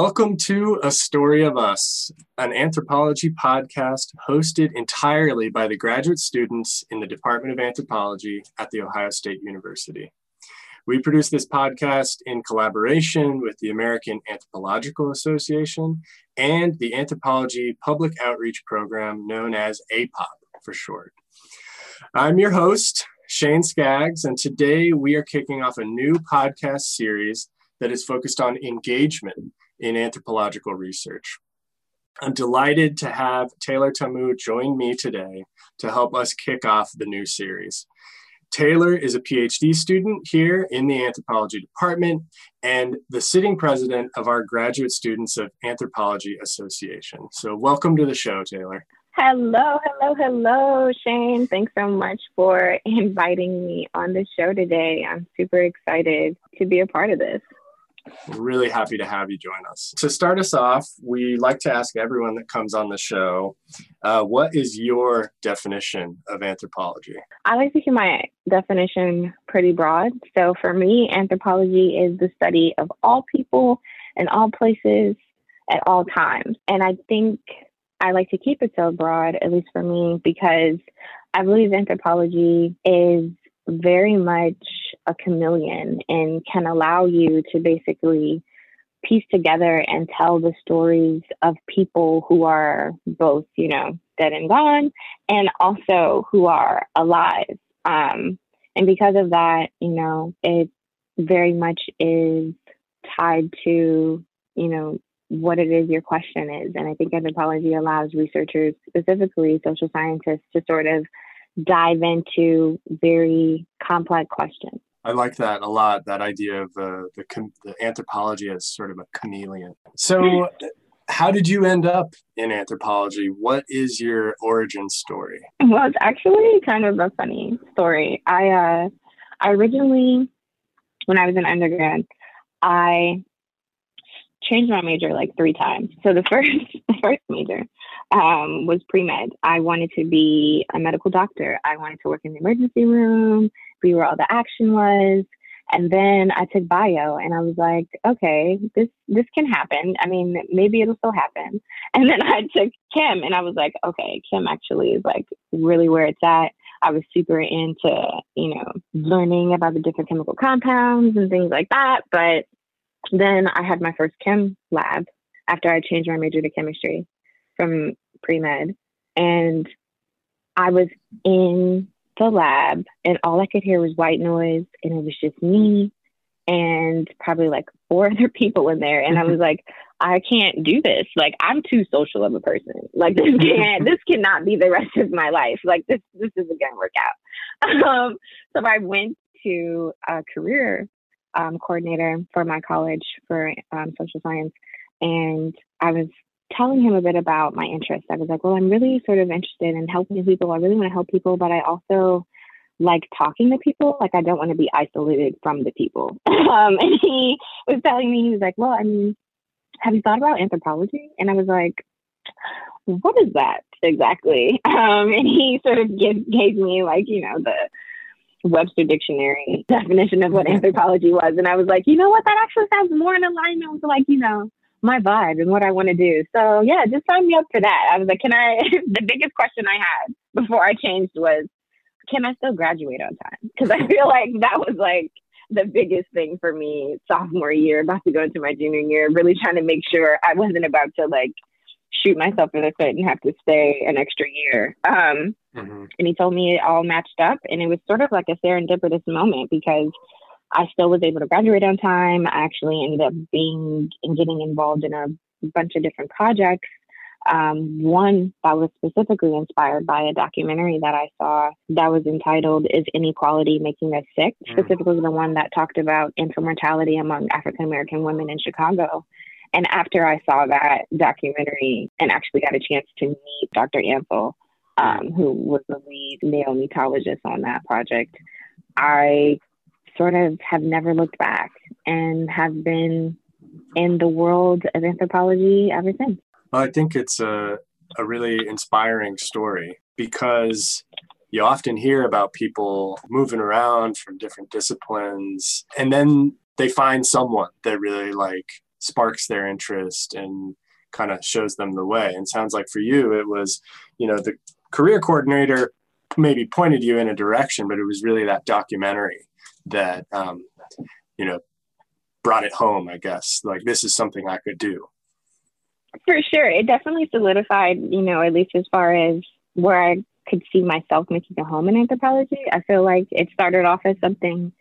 Welcome to A Story of Us, an anthropology podcast hosted entirely by the graduate students in the Department of Anthropology at The Ohio State University. We produce this podcast in collaboration with the American Anthropological Association and the Anthropology Public Outreach Program known as APOP for short. I'm your host, Shane Skaggs, and today we are kicking off a new podcast series that is focused on engagement in anthropological research. I'm delighted to have Taylor Tomu join me today to help us kick off the new series. Taylor is a PhD student here in the anthropology department and the sitting president of our Graduate Students of Anthropology Association. So, welcome to the show, Taylor. Hello, hello, hello, Shane. Thanks so much for inviting me on the show today. I'm super excited to be a part of this. We're really happy to have you join us. To start us off, we like to ask everyone that comes on the show, uh, what is your definition of anthropology? I like to keep my definition pretty broad. So for me, anthropology is the study of all people in all places at all times. And I think I like to keep it so broad, at least for me, because I believe anthropology is very much a chameleon and can allow you to basically piece together and tell the stories of people who are both, you know, dead and gone and also who are alive. Um, and because of that, you know, it very much is tied to, you know, what it is your question is. And I think anthropology allows researchers, specifically social scientists, to sort of dive into very complex questions. I like that a lot. That idea of uh, the the anthropology as sort of a chameleon. So, how did you end up in anthropology? What is your origin story? Well, it's actually kind of a funny story. I uh, I originally, when I was in undergrad, I changed my major like three times. So the first the first major um, was pre med. I wanted to be a medical doctor. I wanted to work in the emergency room, be where all the action was. And then I took bio and I was like, okay, this this can happen. I mean, maybe it'll still happen. And then I took chem and I was like, okay, chem actually is like really where it's at. I was super into, you know, learning about the different chemical compounds and things like that. But then I had my first chem lab after I changed my major to chemistry from pre med. And I was in the lab, and all I could hear was white noise, and it was just me and probably like four other people in there. And I was like, I can't do this. Like, I'm too social of a person. Like, this can't, this cannot be the rest of my life. Like, this, this isn't going to work out. Um, so I went to a career um, coordinator for my college for um, social science, and I was telling him a bit about my interest. I was like, well, I'm really sort of interested in helping people. I really want to help people, but I also like talking to people. Like I don't want to be isolated from the people. Um, and he was telling me, he was like, well, I mean, have you thought about anthropology? And I was like, what is that exactly? Um, and he sort of give, gave me like, you know, the Webster Dictionary definition of what anthropology was. And I was like, you know what? That actually sounds more in alignment with like, you know, my vibe and what I want to do. So yeah, just sign me up for that. I was like, can I? the biggest question I had before I changed was, can I still graduate on time? Because I feel like that was like the biggest thing for me sophomore year, about to go into my junior year, really trying to make sure I wasn't about to like shoot myself in the foot and have to stay an extra year. Um, mm-hmm. And he told me it all matched up, and it was sort of like a serendipitous moment because I still was able to graduate on time. I actually ended up being and getting involved in a bunch of different projects. Um, one that was specifically inspired by a documentary that I saw that was entitled Is Inequality Making Us Sick? Mm. Specifically, the one that talked about infant mortality among African American women in Chicago. And after I saw that documentary and actually got a chance to meet Dr. Ansel, um, who was the lead neonatologist on that project, I sort of have never looked back and have been in the world of anthropology ever since. Well, I think it's a, a really inspiring story because you often hear about people moving around from different disciplines and then they find someone that really like sparks their interest and kind of shows them the way. And sounds like for you, it was, you know, the career coordinator maybe pointed you in a direction, but it was really that documentary that, um, you know, brought it home, I guess. Like, this is something I could do. For sure. It definitely solidified, you know, at least as far as where I could see myself making a home in anthropology. I feel like it started off as something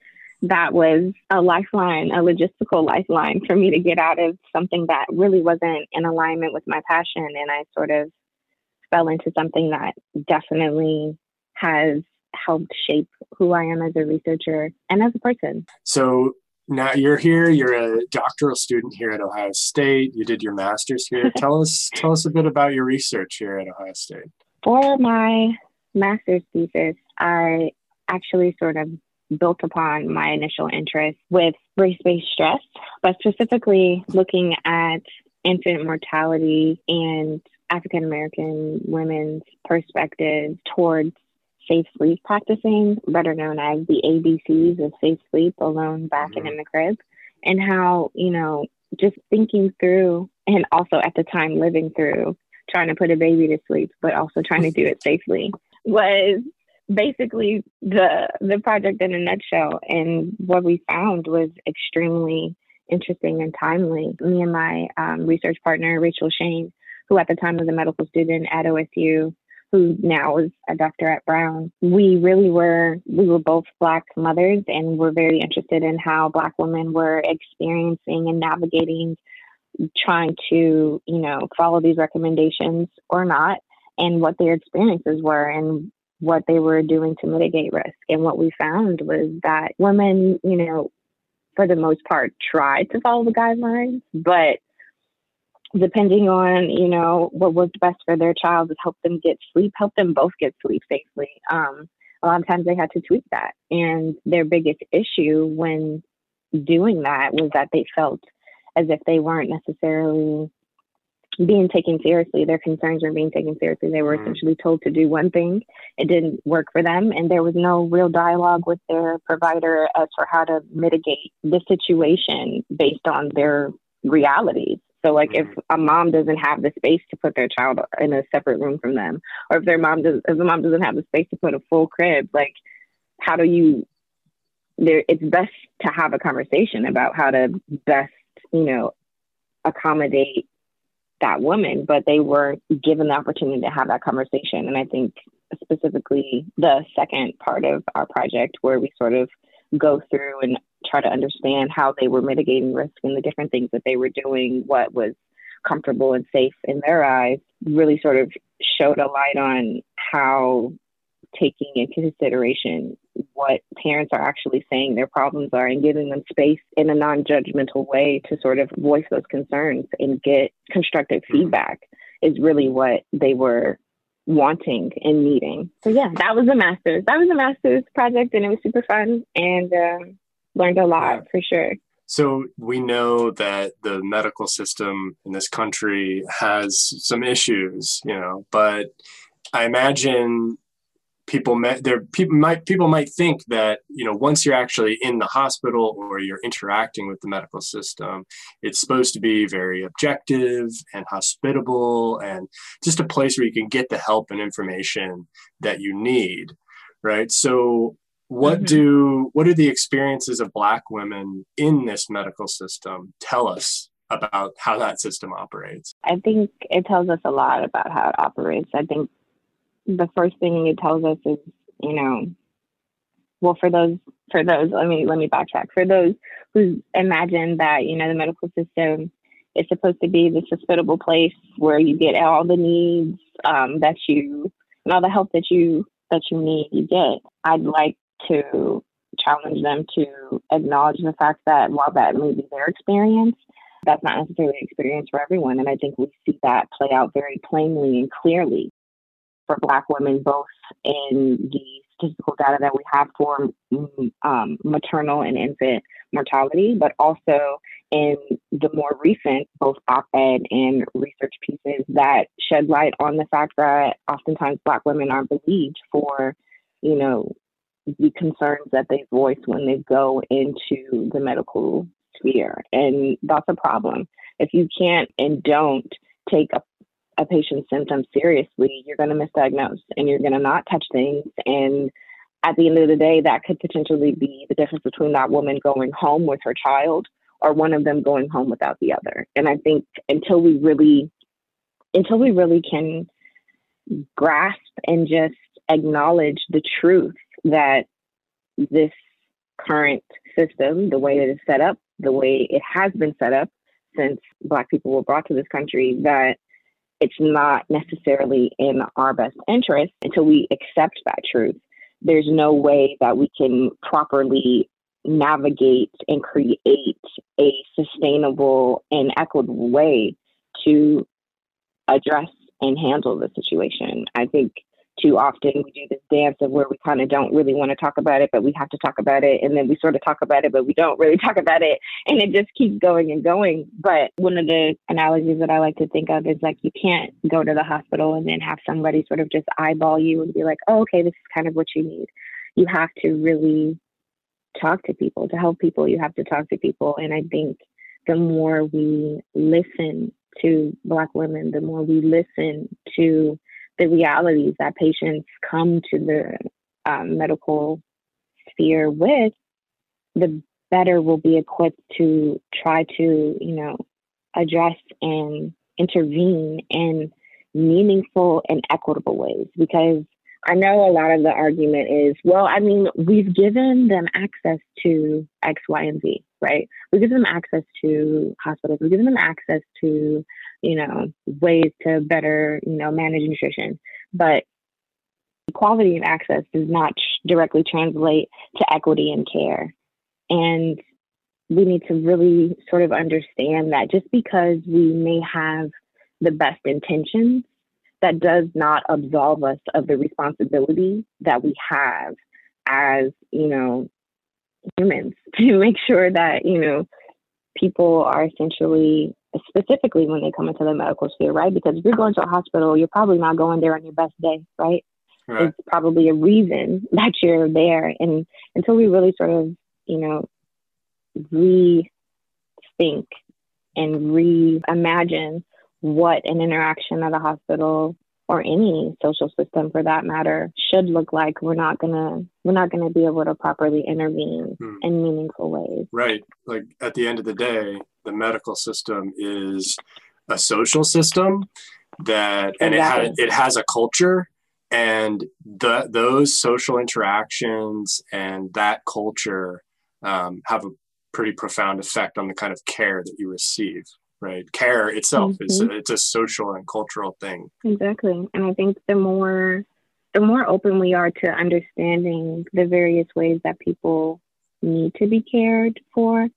that was a lifeline, a logistical lifeline for me to get out of something that really wasn't in alignment with my passion. And I sort of fell into something that definitely has helped shape who I am as a researcher and as a person. So now you're here, you're a doctoral student here at Ohio State. You did your master's here. tell us tell us a bit about your research here at Ohio State. For my master's thesis, I actually sort of built upon my initial interest with race based stress, but specifically looking at infant mortality and African American women's perspective towards safe sleep practicing, better known as the ABCs of safe sleep, alone, back, mm-hmm. and in the crib, and how, you know, just thinking through and also at the time living through trying to put a baby to sleep, but also trying to do it safely was basically the the project in a nutshell. And what we found was extremely interesting and timely. Me and my um, research partner, Rachel Shane, who at the time was a medical student at OSU, who now is a doctor at Brown, we really were we were both black mothers and we're very interested in how black women were experiencing and navigating trying to, you know, follow these recommendations or not and what their experiences were and what they were doing to mitigate risk. And what we found was that women, you know, for the most part, tried to follow the guidelines, but depending on, you know, what worked best for their child to help them get sleep, help them both get sleep safely. Um, a lot of times they had to tweak that. And their biggest issue when doing that was that they felt as if they weren't necessarily being taken seriously. Their concerns were being taken seriously. They were mm-hmm. essentially told to do one thing. It didn't work for them. And there was no real dialogue with their provider as for how to mitigate the situation based on their realities. So, like, mm-hmm. if a mom doesn't have the space to put their child in a separate room from them, or if their mom does, if the mom doesn't have the space to put a full crib, like, how do you? There, it's best to have a conversation about how to best, you know, accommodate that woman, but they weren't given the opportunity to have that conversation. And I think specifically the second part of our project, where we sort of go through and try to understand how they were mitigating risk and the different things that they were doing, what was comfortable and safe in their eyes, really sort of showed a light on how taking into consideration what parents are actually saying their problems are and giving them space in a non judgmental way to sort of voice those concerns and get constructive mm-hmm. feedback is really what they were wanting and needing. So, yeah, that was a master's. That was a master's project and it was super fun and um, learned a lot for sure. So we know that the medical system in this country has some issues, you know, but I imagine people there people might people might think that you know once you're actually in the hospital or you're interacting with the medical system it's supposed to be very objective and hospitable and just a place where you can get the help and information that you need right so what mm-hmm. do what do the experiences of black women in this medical system tell us about how that system operates i think it tells us a lot about how it operates i think the first thing it tells us is, you know, well, for those, for those, let me let me backtrack. For those who imagine that you know the medical system is supposed to be this hospitable place where you get all the needs um, that you and all the help that you that you need, you get. I'd like to challenge them to acknowledge the fact that while that may be their experience, that's not necessarily experience for everyone. And I think we see that play out very plainly and clearly for Black women, both in the statistical data that we have for um, maternal and infant mortality, but also in the more recent, both op ed and research pieces that shed light on the fact that oftentimes Black women are believed for, you know, the concerns that they voice when they go into the medical sphere. And that's a problem. If you can't and don't take a, a patient's symptoms seriously, you're going to misdiagnose and you're going to not touch things. And at the end of the day, that could potentially be the difference between that woman going home with her child or one of them going home without the other. And I think until we really, until we really can grasp and just acknowledge the truth that this current system, the way it's set up, the way it has been set up since Black people were brought to this country, that it's not necessarily in our best interest until we accept that truth. There's no way that we can properly navigate and create a sustainable and equitable way to address and handle the situation. I think too often we do this dance of where we kind of don't really want to talk about it, but we have to talk about it. And then we sort of talk about it, but we don't really talk about it. And it just keeps going and going. But one of the analogies that I like to think of is like you can't go to the hospital and then have somebody sort of just eyeball you and be like, oh, okay, this is kind of what you need. You have to really talk to people. To help people, you have to talk to people. And I think the more we listen to Black women, the more we listen to the realities that patients come to the um, medical sphere with, the better we'll be equipped to try to, you know, address and intervene in meaningful and equitable ways. Because I know a lot of the argument is, well, I mean, we've given them access to X, Y, and Z, right? We give them access to hospitals. We give them access to you know, ways to better, you know, manage nutrition. But quality of access does not directly translate to equity in care. And we need to really sort of understand that just because we may have the best intentions, that does not absolve us of the responsibility that we have as, you know, humans to make sure that, you know, people are essentially specifically when they come into the medical sphere, right? Because if you're going to a hospital, you're probably not going there on your best day, right? right. It's probably a reason that you're there. And until we really sort of, you know, rethink and reimagine what an interaction at a hospital or any social system for that matter should look like we're not gonna we're not gonna be able to properly intervene hmm. in meaningful ways right like at the end of the day the medical system is a social system that and exactly. it, ha- it has a culture and the those social interactions and that culture um, have a pretty profound effect on the kind of care that you receive right care itself mm-hmm. is a, it's a social and cultural thing exactly and i think the more the more open we are to understanding the various ways that people need to be cared for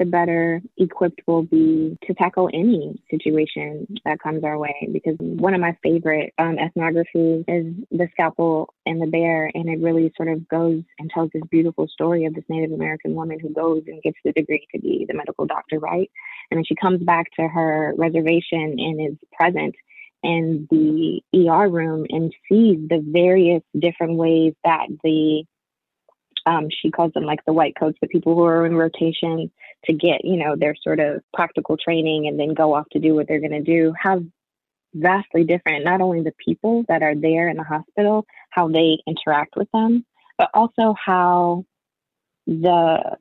the better equipped we'll be to tackle any situation that comes our way. Because one of my favorite um, ethnographies is The Scalpel and the Bear, and it really sort of goes and tells this beautiful story of this Native American woman who goes and gets the degree to be the medical doctor, right? And then she comes back to her reservation and is present in the ER room and sees the various different ways that the um, she calls them like the white coats, the people who are in rotation to get, you know, their sort of practical training and then go off to do what they're going to do, have vastly different, not only the people that are there in the hospital, how they interact with them, but also how the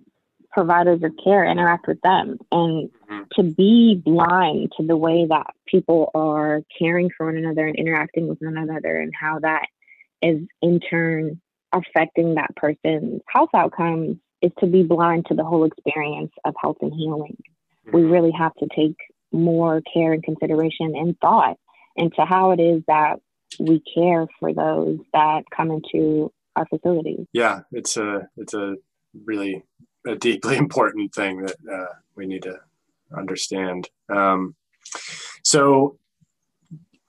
providers of care interact with them and mm-hmm. to be blind to the way that people are caring for one another and interacting with one another and how that is in turn affecting that person's health outcomes is to be blind to the whole experience of health and healing. Mm-hmm. We really have to take more care and consideration and thought into how it is that we care for those that come into our facilities. Yeah, it's a it's a really a deeply important thing that uh, we need to understand. Um, so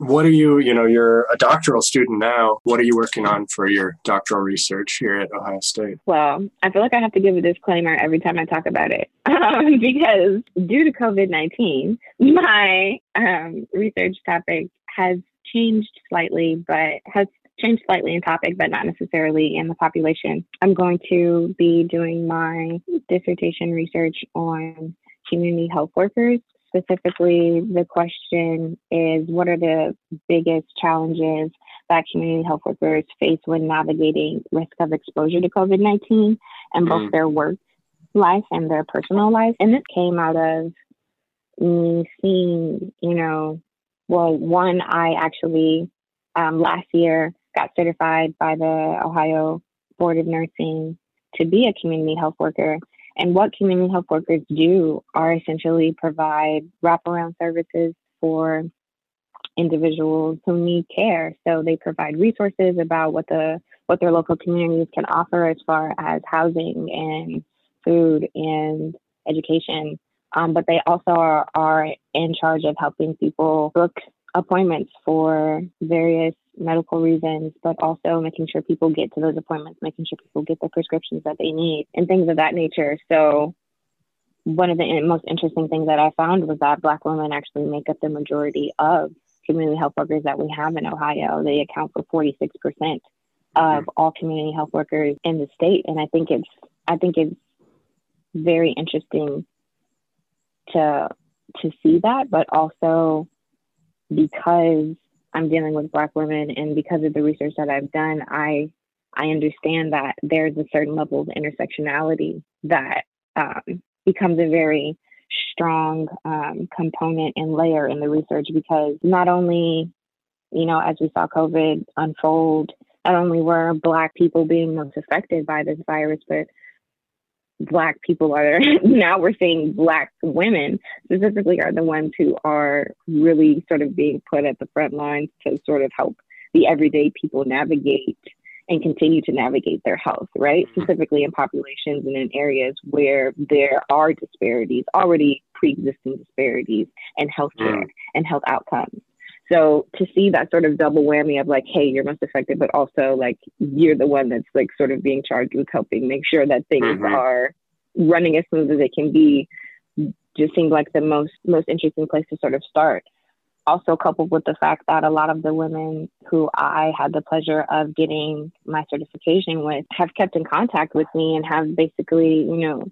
what are you you know you're a doctoral student now. What are you working on for your doctoral research here at ohio state? Well i feel like i have to give a disclaimer every time i talk about it. Um, because due to covid-19 my um, research topic has changed slightly but has changed slightly in topic but not necessarily in the population. I'm going to be doing my dissertation research on community health workers. Specifically, the question is what are the biggest challenges that community health workers face when navigating risk of exposure to COVID 19 and both mm. their work life and their personal life? And this came out of me seeing, you know, well, one, I actually um, last year got certified by the Ohio Board of Nursing to be a community health worker. And what community health workers do are essentially provide wraparound services for individuals who need care. So they provide resources about what the what their local communities can offer as far as housing and food and education. Um, but they also are, are in charge of helping people book appointments for various medical reasons, but also making sure people get to those appointments, making sure people get the prescriptions that they need, and things of that nature. So, one of the most interesting things that I found was that Black women actually make up the majority of community health workers that we have in Ohio. They account for 46% of mm-hmm. all community health workers in the state, and I think it's I think it's very interesting to to see that, but also because I'm dealing with Black women and because of the research that I've done, I I understand that there's a certain level of intersectionality that um, becomes a very strong um, component and layer in the research because not only, you know, as we saw COVID unfold, not only were Black people being most affected by this virus, but black people are now we're seeing black women specifically are the ones who are really sort of being put at the front lines to sort of help the everyday people navigate and continue to navigate their health, right? Mm-hmm. Specifically in populations and in areas where there are disparities, already pre existing disparities in healthcare mm. and health outcomes. So to see that sort of double whammy of like, hey, you're most affected, but also like you're the one that's like sort of being charged with helping make sure that things mm-hmm. are running as smooth as they can be, just seemed like the most most interesting place to sort of start. Also coupled with the fact that a lot of the women who I had the pleasure of getting my certification with have kept in contact with me and have basically, you know,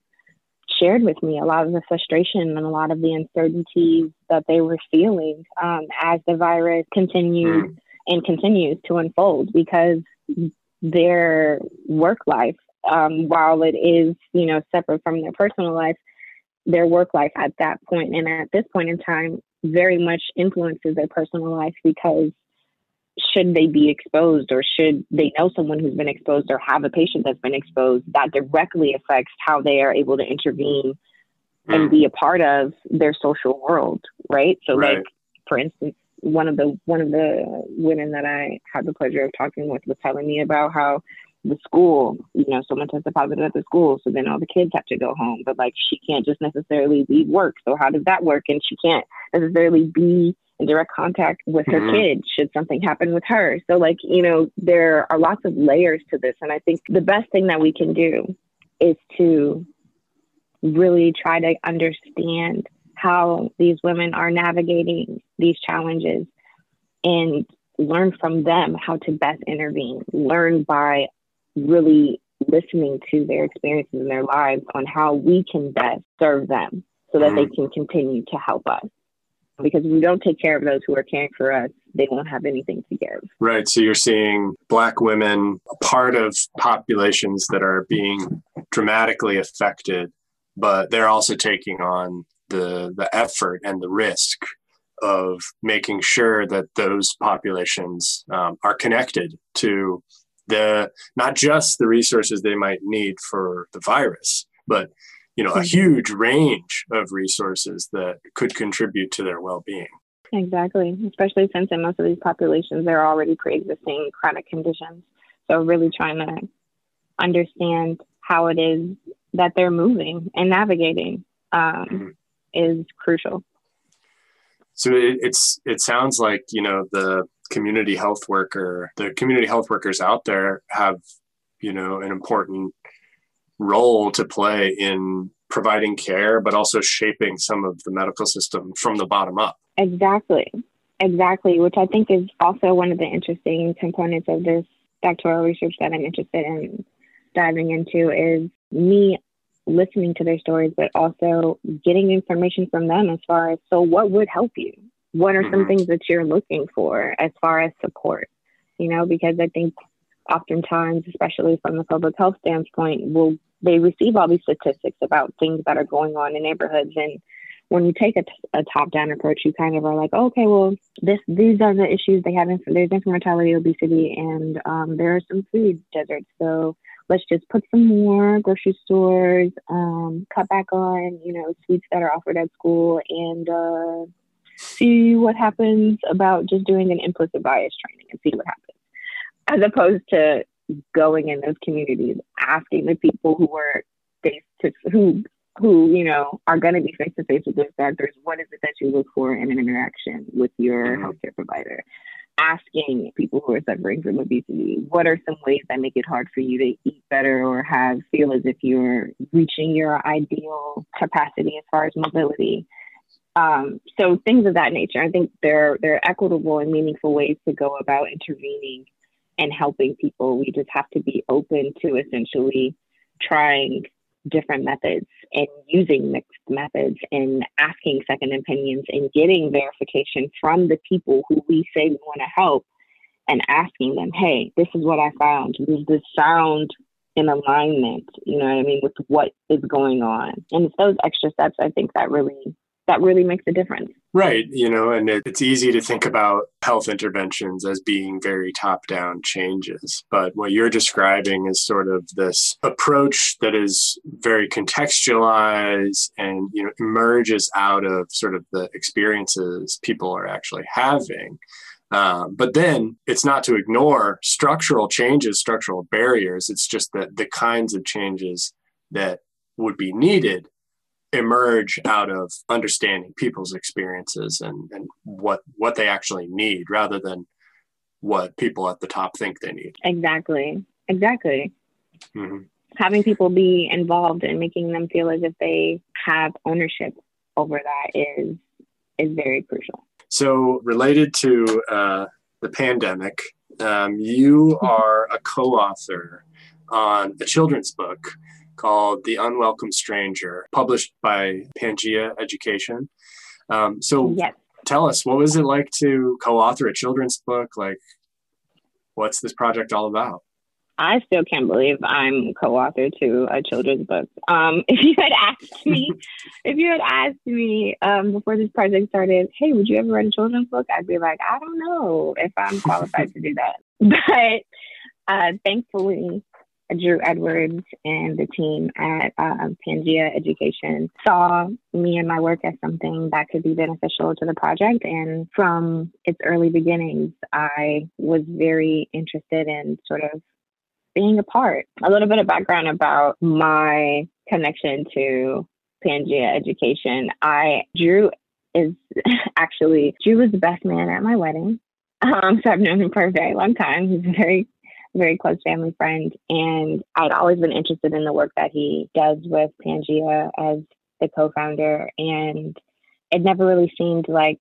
shared with me a lot of the frustration and a lot of the uncertainties that they were feeling um, as the virus continued mm. and continues to unfold because their work life, um, while it is, you know, separate from their personal life, their work life at that point and at this point in time very much influences their personal life because should they be exposed or should they know someone who's been exposed or have a patient that's been exposed, that directly affects how they are able to intervene mm. and be a part of their social world, right? So right. like for instance, one of the one of the women that I had the pleasure of talking with was telling me about how the school, you know, someone tested positive at the school, so then all the kids have to go home. But like she can't just necessarily leave work. So how does that work? And she can't necessarily be in direct contact with her mm-hmm. kids should something happen with her. So, like, you know, there are lots of layers to this. And I think the best thing that we can do is to really try to understand how these women are navigating these challenges and learn from them how to best intervene, learn by really listening to their experiences in their lives on how we can best serve them so that mm-hmm. they can continue to help us because if we don't take care of those who are caring for us, they won't have anything to give. Right. So you're seeing Black women part of populations that are being dramatically affected, but they're also taking on the the effort and the risk of making sure that those populations um, are connected to the not just the resources they might need for the virus, but you know a huge range of resources that could contribute to their well-being. Exactly. Especially since in most of these populations there are already pre-existing chronic conditions. So really trying to understand how it is that they're moving and navigating um, mm-hmm. is crucial. So it, it's it sounds like you know the community health worker the community health workers out there have you know an important role to play in providing care, but also shaping some of the medical system from the bottom up. Exactly. Exactly, which I think is also one of the interesting components of this doctoral research that I'm interested in diving into is me listening to their stories, but also getting information from them as far as so what would help you? What are some mm-hmm. things that you're looking for as far as support? You know, because I think oftentimes, especially from the public health standpoint, will they receive all these statistics about things that are going on in neighborhoods and when you take a, a top-down approach, you kind of are like, okay, well, this these are the issues they have. Inf- there's infant mortality, obesity, and um, there are some food deserts. So let's just put some more grocery stores, um, cut back on, you know, sweets that are offered at school, and uh, see what happens about just doing an implicit bias training and see what happens, as opposed to going in those communities, asking the people who were face to who who you know are going to be face to face with those factors. What is it that you look for in an interaction with your mm-hmm. healthcare provider? Asking people who are suffering from obesity, what are some ways that make it hard for you to eat better or have feel as if you're reaching your ideal capacity as far as mobility? Um, so things of that nature. I think there there are equitable and meaningful ways to go about intervening and helping people. We just have to be open to essentially trying different methods and using mixed methods and asking second opinions and getting verification from the people who we say we want to help and asking them, hey, this is what I found. Does this sound in alignment, you know what I mean, with what is going on? And it's those extra steps I think that really that really makes a difference. Right. You know, and it, it's easy to think about health interventions as being very top down changes. But what you're describing is sort of this approach that is very contextualized and, you know, emerges out of sort of the experiences people are actually having. Um, but then it's not to ignore structural changes, structural barriers. It's just that the kinds of changes that would be needed emerge out of understanding people's experiences and, and what what they actually need rather than what people at the top think they need. Exactly. Exactly. Mm-hmm. having people be involved and making them feel as if they have ownership over that is is very crucial. So related to uh, the pandemic um, you are a co-author on a children's book called The Unwelcome Stranger, published by Pangea Education. Um, so yes. tell us, what was it like to co author a children's book? Like, what's this project all about? I still can't believe I'm co-author to a children's book. Um, if you had asked me, if you had asked me um, before this project started, hey, would you ever write a children's book? I'd be like, I don't know if I'm qualified to do that. But uh, thankfully, Drew Edwards and the team at uh, Pangea Education saw me and my work as something that could be beneficial to the project. And from its early beginnings, I was very interested in sort of being a part. A little bit of background about my connection to Pangea Education. I Drew is actually Drew was the best man at my wedding. Um, so I've known him for a very long time. He's a very very close family friend, and I'd always been interested in the work that he does with Pangea as the co-founder, and it never really seemed like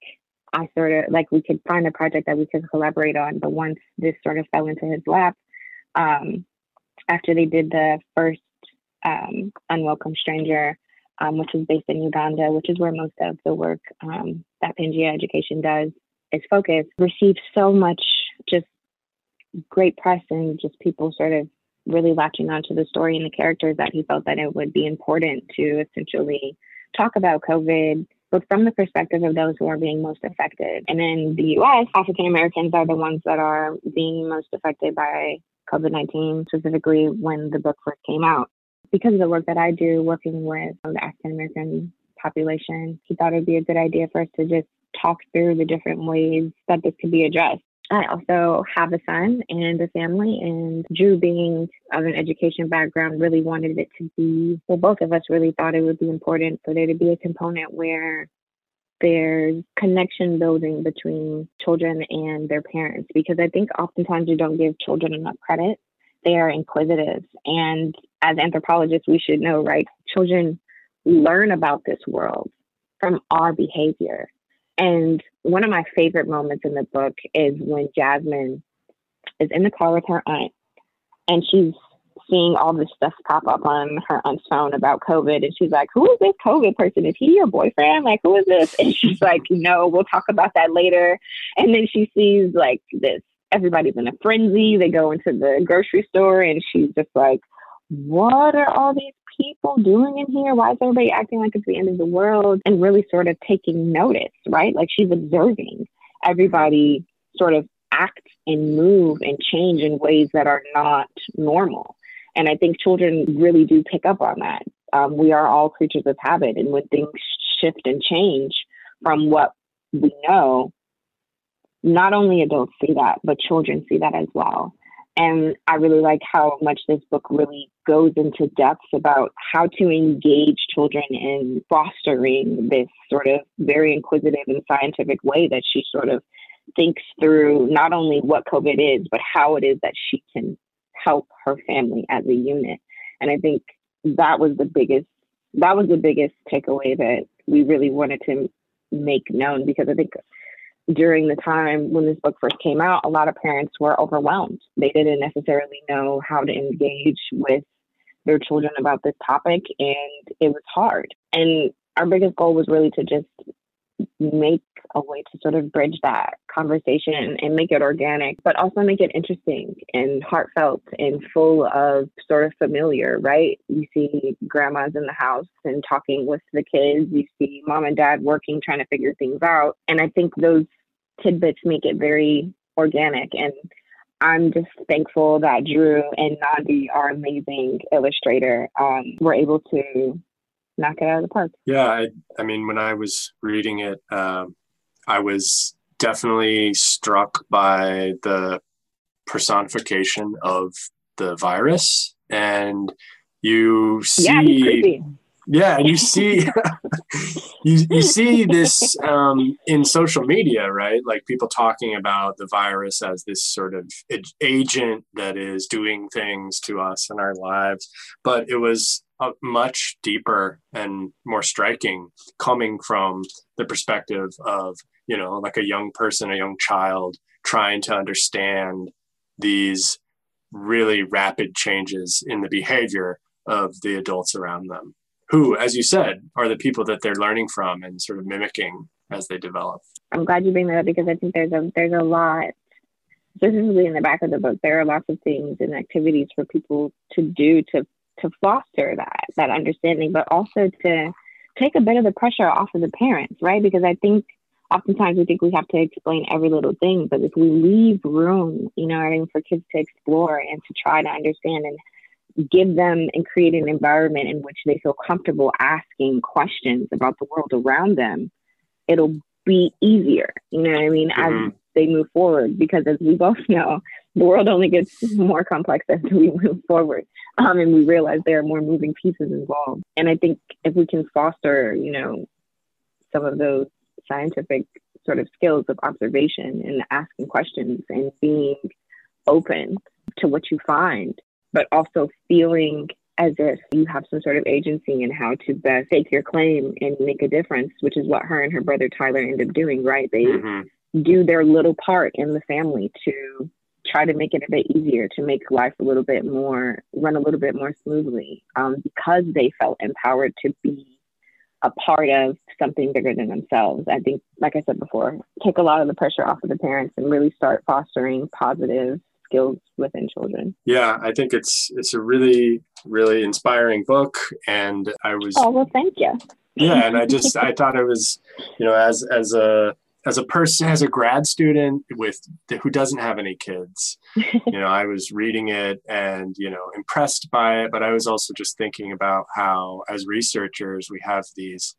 I sort of like we could find a project that we could collaborate on. But once this sort of fell into his lap, um, after they did the first um, Unwelcome Stranger, um, which is based in Uganda, which is where most of the work um, that Pangea Education does is focused, received so much just great press and just people sort of really latching onto the story and the characters that he felt that it would be important to essentially talk about COVID, but from the perspective of those who are being most affected. And in the US, African Americans are the ones that are being most affected by COVID 19, specifically when the book first came out. Because of the work that I do working with the African American population, he thought it'd be a good idea for us to just talk through the different ways that this could be addressed. I also have a son and a family, and Drew, being of an education background, really wanted it to be, well, both of us really thought it would be important for there to be a component where there's connection building between children and their parents, because I think oftentimes we don't give children enough credit. They are inquisitive. And as anthropologists, we should know, right? Children learn about this world from our behavior. And one of my favorite moments in the book is when Jasmine is in the car with her aunt and she's seeing all this stuff pop up on her aunt's phone about COVID. And she's like, Who is this COVID person? Is he your boyfriend? Like, who is this? And she's like, No, we'll talk about that later. And then she sees like this everybody's in a frenzy. They go into the grocery store and she's just like, What are all these people doing in here? Why is everybody acting like it's the end of the world? And really sort of taking notice, right? Like she's observing everybody sort of act and move and change in ways that are not normal. And I think children really do pick up on that. Um, we are all creatures of habit. And when things shift and change from what we know, not only adults see that, but children see that as well. And I really like how much this book really goes into depth about how to engage children in fostering this sort of very inquisitive and scientific way that she sort of thinks through not only what COVID is, but how it is that she can help her family as a unit. And I think that was the biggest that was the biggest takeaway that we really wanted to make known because I think during the time when this book first came out, a lot of parents were overwhelmed. They didn't necessarily know how to engage with their children about this topic, and it was hard. And our biggest goal was really to just make a way to sort of bridge that conversation and make it organic, but also make it interesting and heartfelt and full of sort of familiar, right? You see grandmas in the house and talking with the kids. You see mom and dad working, trying to figure things out. And I think those tidbits make it very organic. And I'm just thankful that Drew and Nandi, our amazing illustrator, um, were able to knock it out of the park. Yeah, I, I mean, when I was reading it, um, I was definitely struck by the personification of the virus, and you see. Yeah, yeah and you see you, you see this um, in social media right? Like people talking about the virus as this sort of agent that is doing things to us in our lives but it was much deeper and more striking coming from the perspective of you know like a young person a young child trying to understand these really rapid changes in the behavior of the adults around them who, as you said, are the people that they're learning from and sort of mimicking as they develop. I'm glad you bring that up because I think there's a there's a lot specifically in the back of the book, there are lots of things and activities for people to do to to foster that that understanding, but also to take a bit of the pressure off of the parents, right? Because I think oftentimes we think we have to explain every little thing, but if we leave room, you know, I mean, for kids to explore and to try to understand and give them and create an environment in which they feel comfortable asking questions about the world around them, it'll be easier. You know what I mean? Mm-hmm. As they move forward, because as we both know, the world only gets more complex as we move forward. Um, and we realize there are more moving pieces involved. And I think if we can foster, you know, some of those scientific sort of skills of observation and asking questions and being open to what you find but also feeling as if you have some sort of agency in how to best take your claim and make a difference, which is what her and her brother Tyler end up doing, right? They mm-hmm. do their little part in the family to try to make it a bit easier, to make life a little bit more, run a little bit more smoothly, um, because they felt empowered to be a part of something bigger than themselves. I think, like I said before, take a lot of the pressure off of the parents and really start fostering positive skills within children. Yeah, I think it's it's a really really inspiring book, and I was. Oh well, thank you. yeah, and I just I thought it was, you know, as as a as a person as a grad student with who doesn't have any kids you know i was reading it and you know impressed by it but i was also just thinking about how as researchers we have these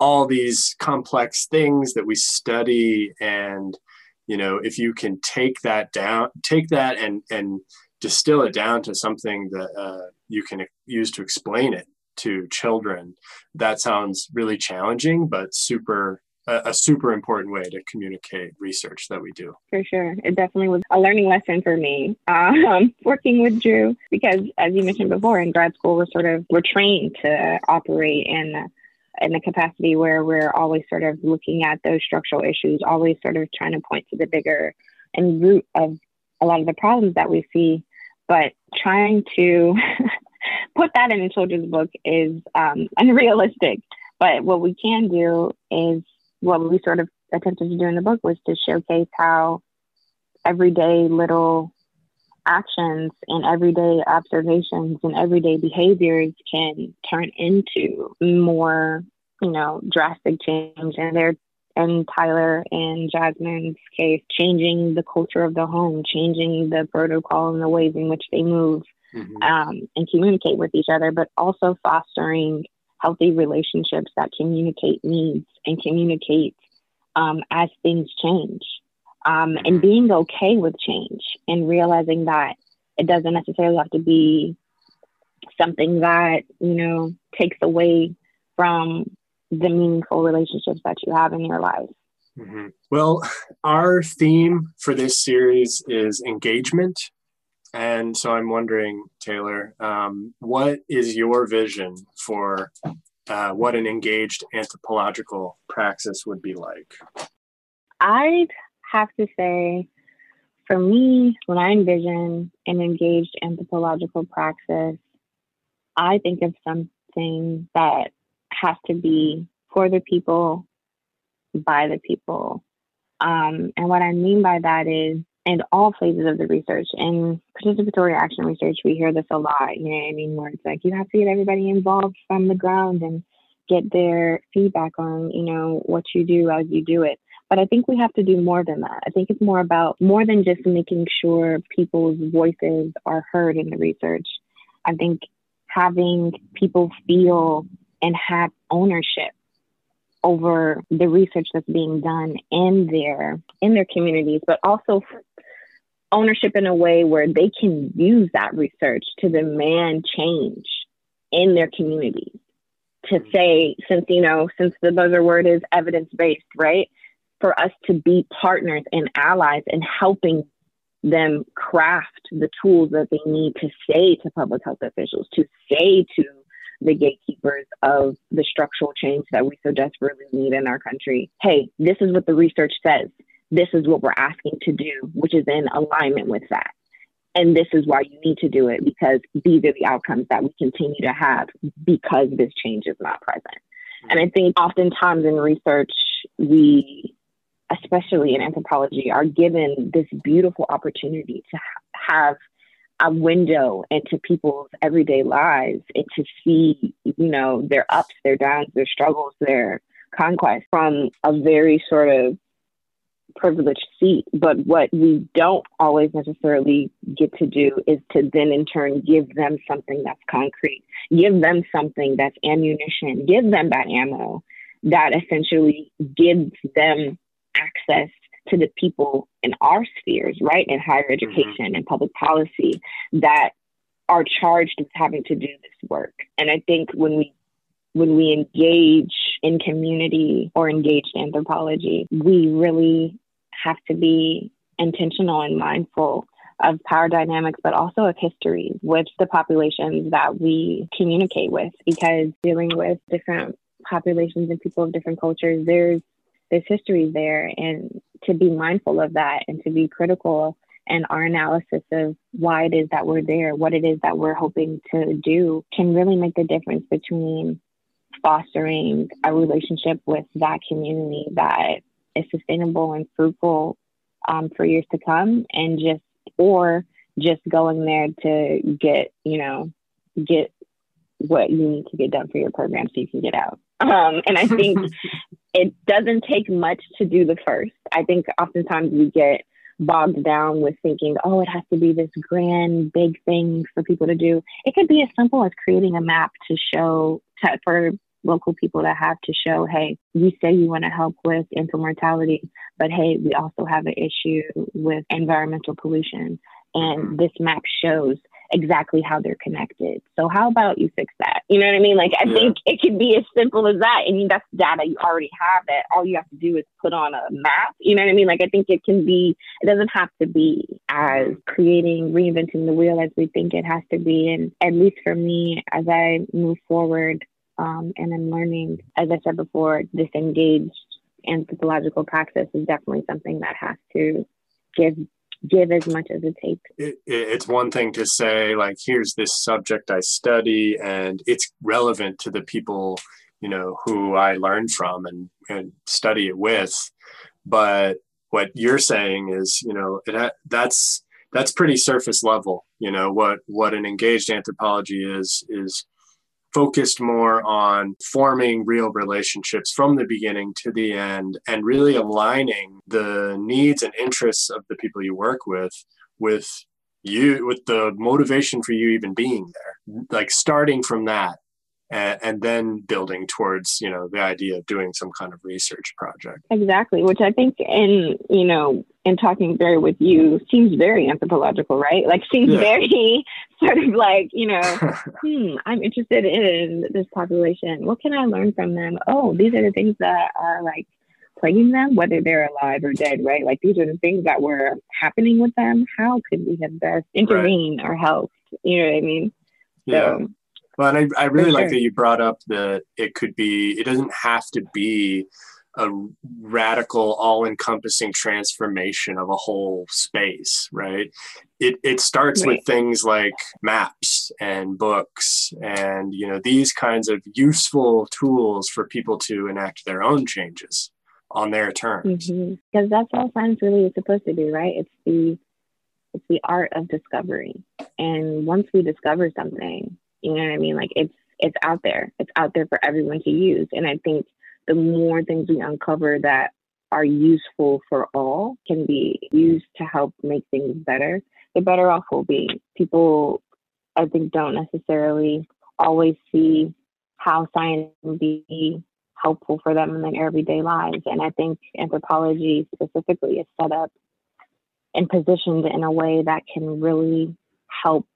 all these complex things that we study and you know if you can take that down take that and and distill it down to something that uh, you can use to explain it to children that sounds really challenging but super a, super important way to communicate research that we do. For sure. It definitely was a learning lesson for me um, working with Drew because, as you mentioned before, in grad school, we're sort of, we're trained to operate in in the capacity where we're always sort of looking at those structural issues, always sort of trying to point to the bigger and root of a lot of the problems that we see. but trying to put that in a children's book is um, unrealistic. But what we can do is what we sort of attempted to do in the book was to showcase how everyday little actions and everyday observations and everyday behaviors can turn into more, you know, drastic change. And they're in Tyler and Jasmine's case, changing the culture of the home, changing the protocol and the ways in which they move mm-hmm. um, and communicate with each other, but also fostering healthy relationships that communicate needs and communicate um, as things change. Um, and being okay with change and realizing that it doesn't necessarily have to be something that, you know, takes away from the meaningful relationships that you have in your life. Mm-hmm. Well, our theme for this series is engagement. And so I'm wondering, Taylor, um, what is your vision for uh, what an engaged anthropological praxis would be like? I'd have to say, for me, when I envision an engaged anthropological praxis, I think of something that has to be for the people, by the people. Um, and what I mean by that is in all phases of the research. In participatory action research, we hear this a lot, you know what I mean, where it's like you have to get everybody involved from the ground and get their feedback on, you know, what you do as you do it. But I think we have to do more than that. I think it's more about more than just making sure people's voices are heard in the research. I think having people feel and have ownership over the research that's being done in their in their communities, but also ownership in a way where they can use that research to demand change in their communities. To say, since you know, since the buzzword is evidence based, right? For us to be partners and allies in helping them craft the tools that they need to say to public health officials, to say to the gatekeepers of the structural change that we so desperately need in our country. Hey, this is what the research says. This is what we're asking to do, which is in alignment with that. And this is why you need to do it because these are the outcomes that we continue to have because this change is not present. Mm-hmm. And I think oftentimes in research, we, especially in anthropology, are given this beautiful opportunity to have a window into people's everyday lives and to see, you know, their ups, their downs, their struggles, their conquests from a very sort of privileged seat. But what we don't always necessarily get to do is to then in turn give them something that's concrete, give them something that's ammunition, give them that ammo that essentially gives them access to the people in our spheres, right, in higher mm-hmm. education mm-hmm. and public policy that are charged with having to do this work. And I think when we when we engage in community or engage in anthropology, we really have to be intentional and mindful of power dynamics, but also of history with the populations that we communicate with, because dealing with different populations and people of different cultures, there's history there and to be mindful of that and to be critical and our analysis of why it is that we're there, what it is that we're hoping to do can really make the difference between fostering a relationship with that community that is sustainable and fruitful um, for years to come and just or just going there to get you know get what you need to get done for your program so you can get out. Um, and i think it doesn't take much to do the first. I think oftentimes we get bogged down with thinking, oh, it has to be this grand, big thing for people to do. It could be as simple as creating a map to show to, for local people to have to show, hey, you say you want to help with infant mortality, but hey, we also have an issue with environmental pollution. And this map shows exactly how they're connected. So how about you fix that? You know what I mean? Like I yeah. think it can be as simple as that. I mean that's data you already have that all you have to do is put on a map. You know what I mean? Like I think it can be it doesn't have to be as creating reinventing the wheel as we think it has to be. And at least for me, as I move forward um, and I'm learning, as I said before, this engaged anthropological practice is definitely something that has to give give as much as it takes. It, it's one thing to say, like, here's this subject I study, and it's relevant to the people, you know, who I learn from and, and study it with. But what you're saying is, you know, that's that's pretty surface level. You know, what what an engaged anthropology is is focused more on forming real relationships from the beginning to the end and really aligning the needs and interests of the people you work with with you with the motivation for you even being there like starting from that and, and, then building towards you know the idea of doing some kind of research project. Exactly which i think in you know in talking very with you seems very anthropological right? Like seems yeah. very sort of like you know hmm i'm interested in this population. What can i learn from them? Oh these are the things that are like plaguing them whether they're alive or dead right? Like these are the things that were happening with them. How could we have best intervene right. or help you know what i mean? Yeah. Well, and I, I really like that you brought up that it could be, it doesn't have to be a radical, all encompassing transformation of a whole space, right? It, it starts right. with things like maps and books and, you know, these kinds of useful tools for people to enact their own changes on their terms. Because mm-hmm. that's all science really is supposed to do, right? It's the, it's the art of discovery. And once we discover something, you know what I mean? Like it's it's out there. It's out there for everyone to use. And I think the more things we uncover that are useful for all can be used to help make things better, the better off we'll be. People I think don't necessarily always see how science can be helpful for them in their everyday lives. And I think anthropology specifically is set up and positioned in a way that can really help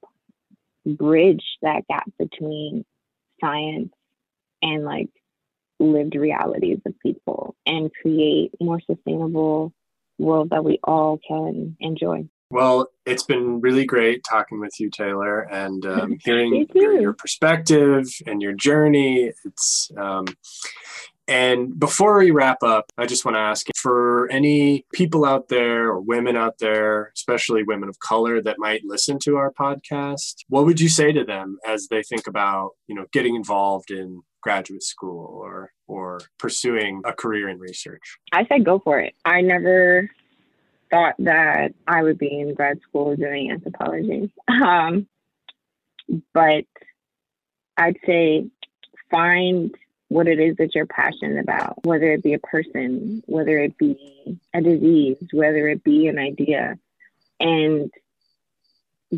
bridge that gap between science and like lived realities of people and create more sustainable world that we all can enjoy. Well, it's been really great talking with you, Taylor, and um, hearing your, your, perspective and your journey. It's um, and before we wrap up, I just want to ask for any people out there or women out there, especially women of color that might listen to our podcast, what would you say to them as they think about, you know, getting involved in graduate school or or pursuing a career in research? I said go for it. I never thought that I would be in grad school doing anthropology. Um, but I'd say find what it is that you're passionate about, whether it be a person, whether it be a disease, whether it be an idea, and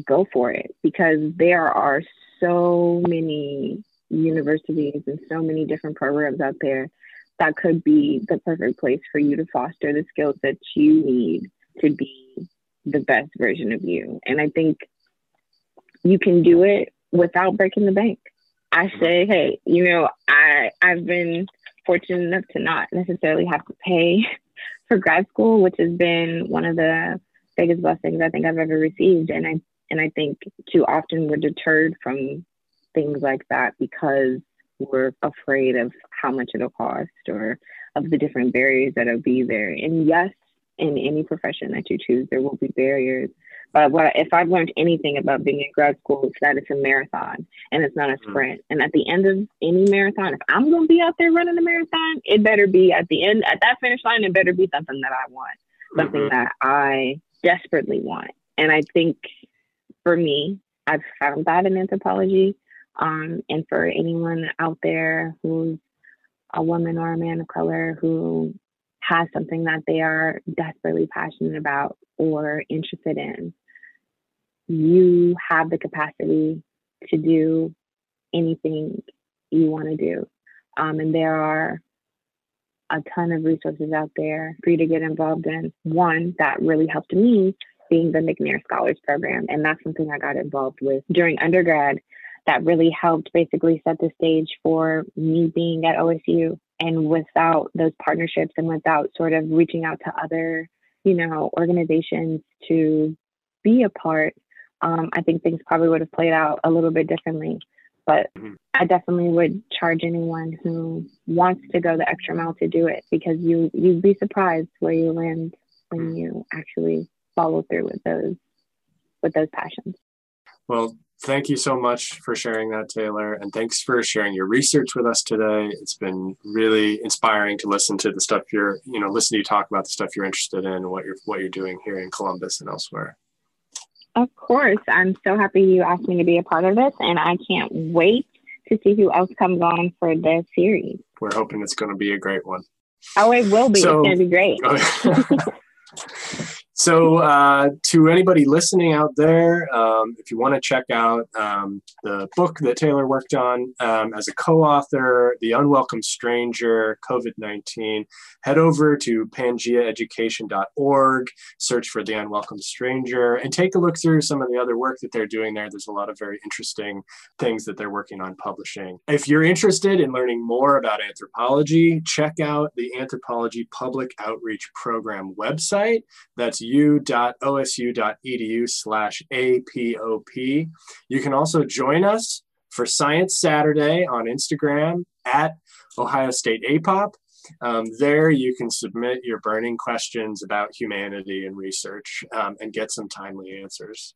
go for it because there are so many universities and so many different programs out there that could be the perfect place for you to foster the skills that you need to be the best version of you. And I think you can do it without breaking the bank. I mm-hmm. say, hey, you know, I I've been fortunate enough to not necessarily have to pay for grad school, which has been one of the biggest blessings I think I've ever received. And I and I think too often we're deterred from things like that because we're afraid of how much it'll cost or of the different barriers that'll be there. And yes, in any profession that you choose, there will be barriers. But what if I've learned anything about being in grad school, it's that it's a marathon and it's not a mm-hmm. sprint. And at the end of any marathon, if I'm going to be out there running a marathon, it better be at the end, at that finish line, it better be something that I want, something mm-hmm. that I desperately want. And I think for me, I've found that in anthropology. Um, and for anyone out there who's a woman or a man of color who has something that they are desperately passionate about or interested in, you have the capacity to do anything you want to do. Um, and there are a ton of resources out there for you to get involved in. One that really helped me being the McNair Scholars Program. And that's something I got involved with during undergrad that really helped basically set the stage for me being at OSU. And without those partnerships and without sort of reaching out to other, you know, organizations to be a part, um, I think things probably would have played out a little bit differently. But mm-hmm. I definitely would charge anyone who wants to go the extra mile to do it because you you'd be surprised where you land when mm-hmm. you actually follow through with those with those passions. Well, thank you so much for sharing that, Taylor. And thanks for sharing your research with us today. It's been really inspiring to listen to the stuff you're, you know, listen to you talk about the stuff you're interested in, what you're what you're doing here in Columbus and elsewhere. Of course. I'm so happy you asked me to be a part of this and I can't wait to see who else comes on for the series. We're hoping it's going to be a great one. Oh, it will be. So, it's going to be great. So, uh, to anybody listening out there, um, if you want to check out um, the book that Taylor worked on um, as a co author, The Unwelcome Stranger, COVID 19, head over to pangeaeducation.org, search for The Unwelcome Stranger, and take a look through some of the other work that they're doing there. There's a lot of very interesting things that they're working on publishing. If you're interested in learning more about anthropology, check out the Anthropology Public Outreach Program website. That's u.osu.edu slash APOP. You can also join us for Science Saturday on Instagram at Ohio State APOP. Um, there you can submit your burning questions about humanity and research um, and get some timely answers.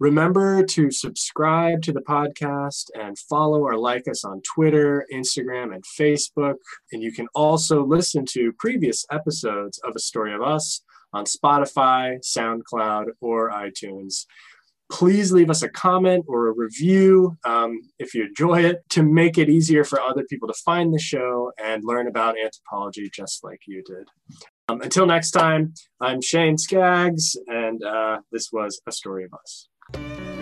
Remember to subscribe to the podcast and follow or like us on Twitter, Instagram, and Facebook. And you can also listen to previous episodes of A Story of Us on Spotify, SoundCloud, or iTunes. Please leave us a comment or a review um, if you enjoy it to make it easier for other people to find the show and learn about anthropology just like you did. Um, until next time, I'm Shane Skaggs, and uh, this was A Story of Us.